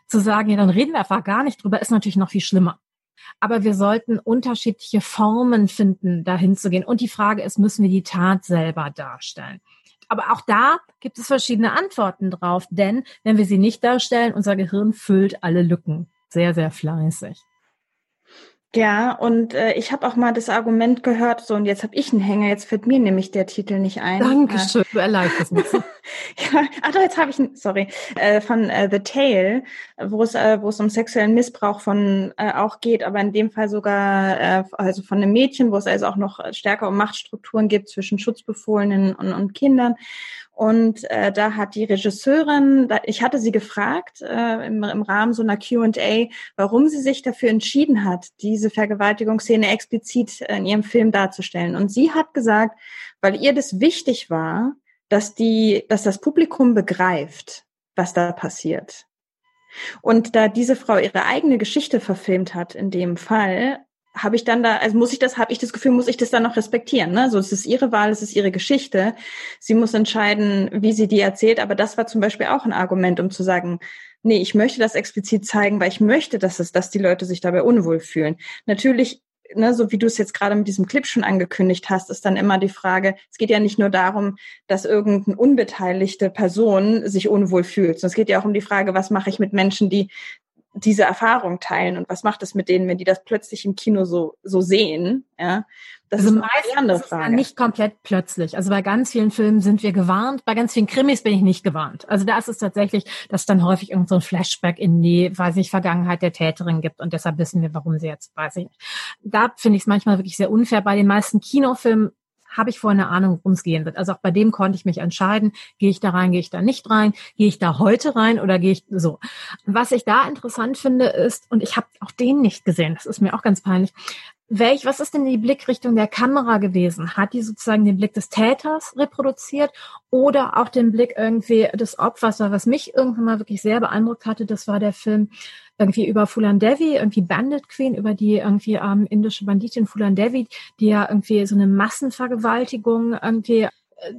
zu sagen, ja, dann reden wir einfach gar nicht drüber, ist natürlich noch viel schlimmer. Aber wir sollten unterschiedliche Formen finden, dahin zu gehen. Und die Frage ist, müssen wir die Tat selber darstellen? Aber auch da gibt es verschiedene Antworten drauf, denn wenn wir sie nicht darstellen, unser Gehirn füllt alle Lücken sehr, sehr fleißig. Ja, und äh, ich habe auch mal das Argument gehört, so und jetzt habe ich einen Hänger, jetzt fällt mir nämlich der Titel nicht ein. Dankeschön, du erleichterst mich. ja, ach doch, jetzt habe ich einen, sorry, äh, von äh, The Tale, wo es äh, wo es um sexuellen Missbrauch von äh, auch geht, aber in dem Fall sogar äh, also von einem Mädchen, wo es also auch noch stärker um Machtstrukturen gibt zwischen Schutzbefohlenen und, und Kindern. Und äh, da hat die Regisseurin, da, ich hatte sie gefragt äh, im, im Rahmen so einer Q&A, warum sie sich dafür entschieden hat, diese Vergewaltigungsszene explizit in ihrem Film darzustellen. Und sie hat gesagt, weil ihr das wichtig war, dass die, dass das Publikum begreift, was da passiert. Und da diese Frau ihre eigene Geschichte verfilmt hat, in dem Fall, habe ich dann da, also muss ich das, habe ich das Gefühl, muss ich das dann noch respektieren. Ne? So, es ist ihre Wahl, es ist ihre Geschichte. Sie muss entscheiden, wie sie die erzählt. Aber das war zum Beispiel auch ein Argument, um zu sagen, nee, ich möchte das explizit zeigen, weil ich möchte, dass es, dass die Leute sich dabei unwohl fühlen. Natürlich ne, so wie du es jetzt gerade mit diesem Clip schon angekündigt hast, ist dann immer die Frage, es geht ja nicht nur darum, dass irgendeine unbeteiligte Person sich unwohl fühlt, sondern es geht ja auch um die Frage, was mache ich mit Menschen, die diese Erfahrung teilen und was macht es mit denen, wenn die das plötzlich im Kino so, so sehen, ja. Das also ist eine andere Frage. nicht komplett plötzlich. Also bei ganz vielen Filmen sind wir gewarnt, bei ganz vielen Krimis bin ich nicht gewarnt. Also da ist es tatsächlich, dass dann häufig irgend so ein Flashback in die, weiß ich, Vergangenheit der Täterin gibt und deshalb wissen wir, warum sie jetzt, weiß ich nicht. Da finde ich es manchmal wirklich sehr unfair. Bei den meisten Kinofilmen habe ich vorher eine Ahnung, worum es gehen wird. Also auch bei dem konnte ich mich entscheiden, gehe ich da rein, gehe ich da nicht rein, gehe ich da heute rein oder gehe ich so. Was ich da interessant finde ist, und ich habe auch den nicht gesehen, das ist mir auch ganz peinlich, welch, was ist denn die Blickrichtung der Kamera gewesen? Hat die sozusagen den Blick des Täters reproduziert oder auch den Blick irgendwie des Opfers? Was mich irgendwann mal wirklich sehr beeindruckt hatte, das war der Film irgendwie über Fulan Devi, irgendwie Bandit Queen, über die irgendwie ähm, indische Banditin Fulan Devi, die ja irgendwie so eine Massenvergewaltigung irgendwie, äh,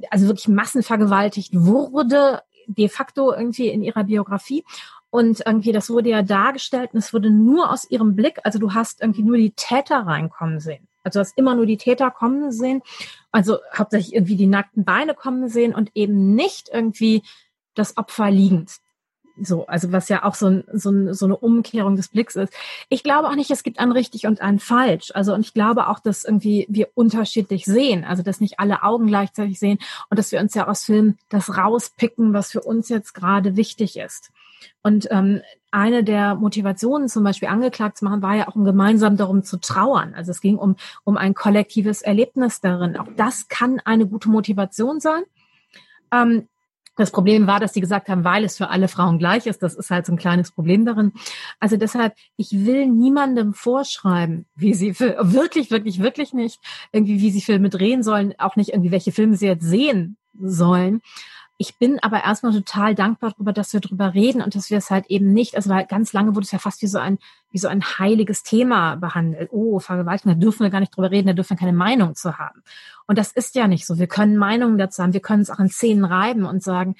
also wirklich massenvergewaltigt wurde, de facto irgendwie in ihrer Biografie. Und irgendwie, das wurde ja dargestellt und es wurde nur aus ihrem Blick, also du hast irgendwie nur die Täter reinkommen sehen. Also du hast immer nur die Täter kommen sehen, also hauptsächlich irgendwie die nackten Beine kommen sehen und eben nicht irgendwie das Opfer liegend. So, also was ja auch so, ein, so, ein, so eine Umkehrung des Blicks ist. Ich glaube auch nicht, es gibt ein richtig und ein falsch. Also und ich glaube auch, dass irgendwie wir unterschiedlich sehen. Also dass nicht alle Augen gleichzeitig sehen und dass wir uns ja aus Filmen das rauspicken, was für uns jetzt gerade wichtig ist. Und ähm, eine der Motivationen, zum Beispiel angeklagt zu machen, war ja auch um gemeinsam darum zu trauern. Also es ging um, um ein kollektives Erlebnis darin. Auch das kann eine gute Motivation sein. Ähm, das Problem war, dass sie gesagt haben, weil es für alle Frauen gleich ist. Das ist halt so ein kleines Problem darin. Also deshalb, ich will niemandem vorschreiben, wie sie wirklich, wirklich, wirklich nicht irgendwie, wie sie Filme drehen sollen, auch nicht irgendwie, welche Filme sie jetzt sehen sollen. Ich bin aber erstmal total dankbar darüber, dass wir darüber reden und dass wir es halt eben nicht, also weil ganz lange wurde es ja fast wie so ein, wie so ein heiliges Thema behandelt. Oh, Vergewaltigung, da dürfen wir gar nicht drüber reden, da dürfen wir keine Meinung zu haben. Und das ist ja nicht so. Wir können Meinungen dazu haben, wir können es auch in Szenen reiben und sagen,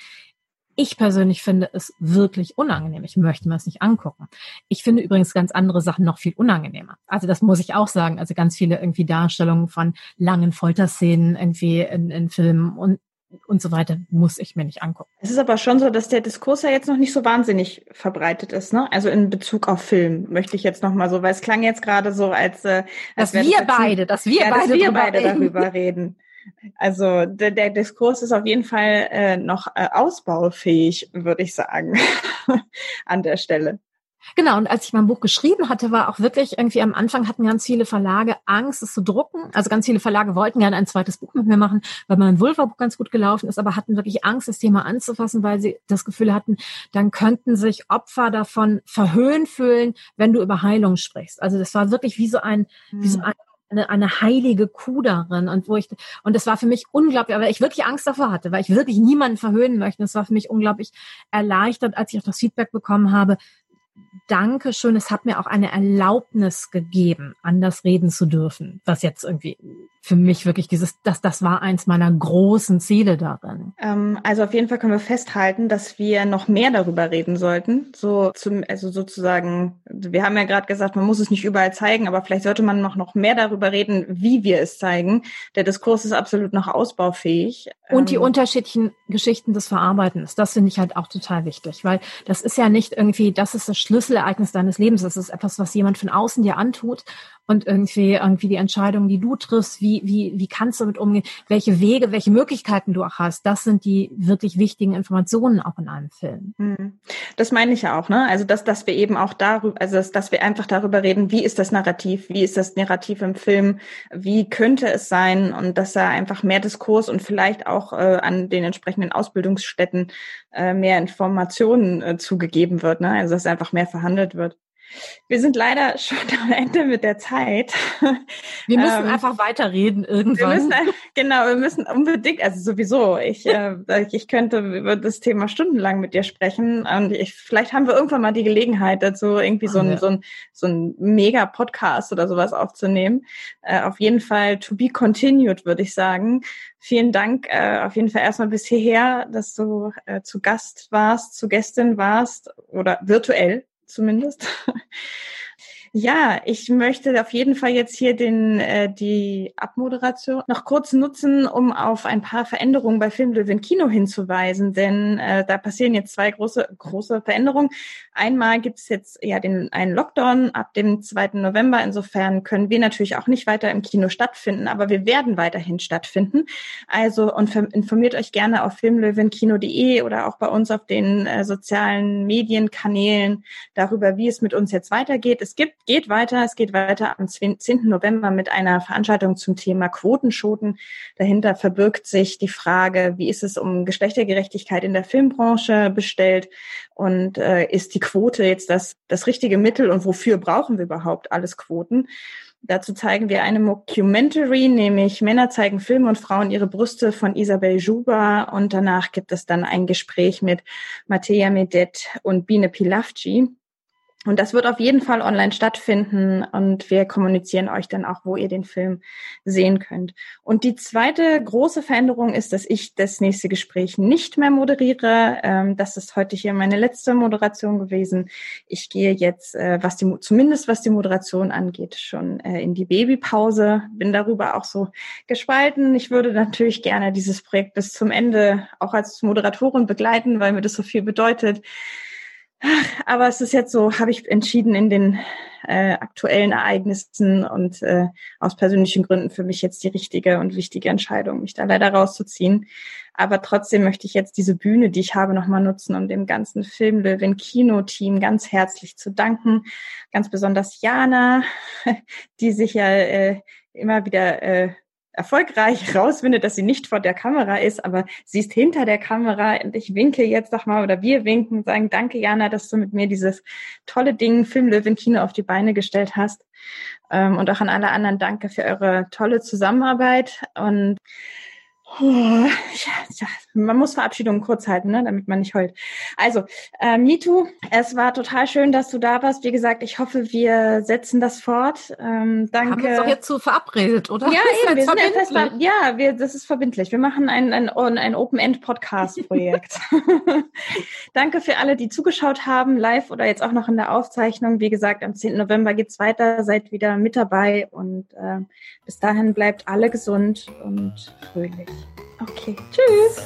ich persönlich finde es wirklich unangenehm. Ich möchte mir es nicht angucken. Ich finde übrigens ganz andere Sachen noch viel unangenehmer. Also das muss ich auch sagen. Also ganz viele irgendwie Darstellungen von langen Folterszenen irgendwie in, in Filmen und und so weiter muss ich mir nicht angucken. Es ist aber schon so, dass der Diskurs ja jetzt noch nicht so wahnsinnig verbreitet ist, ne? Also in Bezug auf Film möchte ich jetzt noch mal so, weil es klang jetzt gerade so, als, äh, als dass wir das beide, dass wir ja, beide, dass wir beide reden. darüber reden. Also der, der Diskurs ist auf jeden Fall äh, noch äh, ausbaufähig, würde ich sagen, an der Stelle. Genau, und als ich mein Buch geschrieben hatte, war auch wirklich irgendwie am Anfang hatten ganz viele Verlage Angst, es zu drucken. Also ganz viele Verlage wollten gerne ein zweites Buch mit mir machen, weil mein Vulva-Buch ganz gut gelaufen ist, aber hatten wirklich Angst, das Thema anzufassen, weil sie das Gefühl hatten, dann könnten sich Opfer davon verhöhnt fühlen, wenn du über Heilung sprichst. Also das war wirklich wie so ein, mhm. wie so hm. ein eine, eine heilige Kuh darin und wo ich und das war für mich unglaublich, aber ich wirklich Angst davor hatte, weil ich wirklich niemanden verhöhnen möchte. Es war für mich unglaublich erleichtert, als ich auch das Feedback bekommen habe, danke schön, es hat mir auch eine Erlaubnis gegeben, anders reden zu dürfen, was jetzt irgendwie für mich wirklich dieses, das, das war eins meiner großen Ziele darin. Ähm, also auf jeden Fall können wir festhalten, dass wir noch mehr darüber reden sollten. So zum, also sozusagen, wir haben ja gerade gesagt, man muss es nicht überall zeigen, aber vielleicht sollte man noch, noch mehr darüber reden, wie wir es zeigen. Der Diskurs ist absolut noch ausbaufähig. Und die ähm, unterschiedlichen Geschichten des Verarbeitens, das finde ich halt auch total wichtig, weil das ist ja nicht irgendwie, das ist das Schlüsselereignis deines Lebens, das ist etwas, was jemand von außen dir antut und irgendwie, irgendwie die Entscheidungen, die du triffst, wie, wie, wie kannst du damit umgehen, welche Wege, welche Möglichkeiten du auch hast, das sind die wirklich wichtigen Informationen auch in einem Film. Hm. Das meine ich ja auch, ne? Also, dass, dass wir eben auch darüber, also, dass, dass wir einfach darüber reden, wie ist das Narrativ, wie ist das Narrativ im Film, wie könnte es sein und dass da einfach mehr Diskurs und vielleicht auch äh, an den entsprechenden Ausbildungsstätten äh, mehr Informationen äh, zugegeben wird, ne? Also, dass einfach mehr verhandelt wird. Wir sind leider schon am Ende mit der Zeit. Wir müssen ähm, einfach weiterreden irgendwann. Wir müssen, genau, wir müssen unbedingt, also sowieso, ich, äh, ich könnte über das Thema stundenlang mit dir sprechen und ich, vielleicht haben wir irgendwann mal die Gelegenheit dazu, irgendwie so ein, ja. so ein, so ein Mega-Podcast oder sowas aufzunehmen. Äh, auf jeden Fall to be continued, würde ich sagen. Vielen Dank äh, auf jeden Fall erstmal bis hierher, dass du äh, zu Gast warst, zu Gästin warst oder virtuell zumindest. Ja, ich möchte auf jeden Fall jetzt hier den, äh, die Abmoderation noch kurz nutzen, um auf ein paar Veränderungen bei Filmlöwen Kino hinzuweisen, denn äh, da passieren jetzt zwei große, große Veränderungen. Einmal gibt es jetzt ja den, einen Lockdown ab dem 2. November. Insofern können wir natürlich auch nicht weiter im Kino stattfinden, aber wir werden weiterhin stattfinden. Also und informiert euch gerne auf filmlöwenkino.de oder auch bei uns auf den äh, sozialen Medienkanälen darüber, wie es mit uns jetzt weitergeht. Es gibt geht weiter. Es geht weiter am 10. November mit einer Veranstaltung zum Thema Quotenschoten. Dahinter verbirgt sich die Frage, wie ist es um Geschlechtergerechtigkeit in der Filmbranche bestellt und äh, ist die Quote jetzt das, das richtige Mittel und wofür brauchen wir überhaupt alles Quoten? Dazu zeigen wir eine Mockumentary, nämlich Männer zeigen Filme und Frauen ihre Brüste von Isabel Juba. Und danach gibt es dann ein Gespräch mit Mattea Medet und Bine Pilavci. Und das wird auf jeden Fall online stattfinden und wir kommunizieren euch dann auch, wo ihr den Film sehen könnt. Und die zweite große Veränderung ist, dass ich das nächste Gespräch nicht mehr moderiere. Ähm, das ist heute hier meine letzte Moderation gewesen. Ich gehe jetzt, äh, was die, zumindest was die Moderation angeht, schon äh, in die Babypause. Bin darüber auch so gespalten. Ich würde natürlich gerne dieses Projekt bis zum Ende auch als Moderatorin begleiten, weil mir das so viel bedeutet. Aber es ist jetzt so, habe ich entschieden in den äh, aktuellen Ereignissen und äh, aus persönlichen Gründen für mich jetzt die richtige und wichtige Entscheidung, mich da leider rauszuziehen. Aber trotzdem möchte ich jetzt diese Bühne, die ich habe, nochmal nutzen, um dem ganzen Filmlöwen Kino-Team ganz herzlich zu danken. Ganz besonders Jana, die sich ja äh, immer wieder äh, erfolgreich rausfindet, dass sie nicht vor der Kamera ist, aber sie ist hinter der Kamera und ich winke jetzt doch mal oder wir winken und sagen, danke Jana, dass du mit mir dieses tolle Ding Filmlöwen Kino auf die Beine gestellt hast. Ähm, und auch an alle anderen danke für eure tolle Zusammenarbeit und man muss Verabschiedungen kurz halten, ne, damit man nicht heult. Also, äh, Mitu, es war total schön, dass du da warst. Wie gesagt, ich hoffe, wir setzen das fort. Ähm, danke. Haben wir uns doch jetzt so verabredet, oder? Ja, eben, wir sind fest, ja wir, das ist verbindlich. Wir machen ein, ein, ein Open-End-Podcast-Projekt. danke für alle, die zugeschaut haben, live oder jetzt auch noch in der Aufzeichnung. Wie gesagt, am 10. November geht's weiter. Seid wieder mit dabei und äh, bis dahin bleibt alle gesund und fröhlich. Okay, tschüss.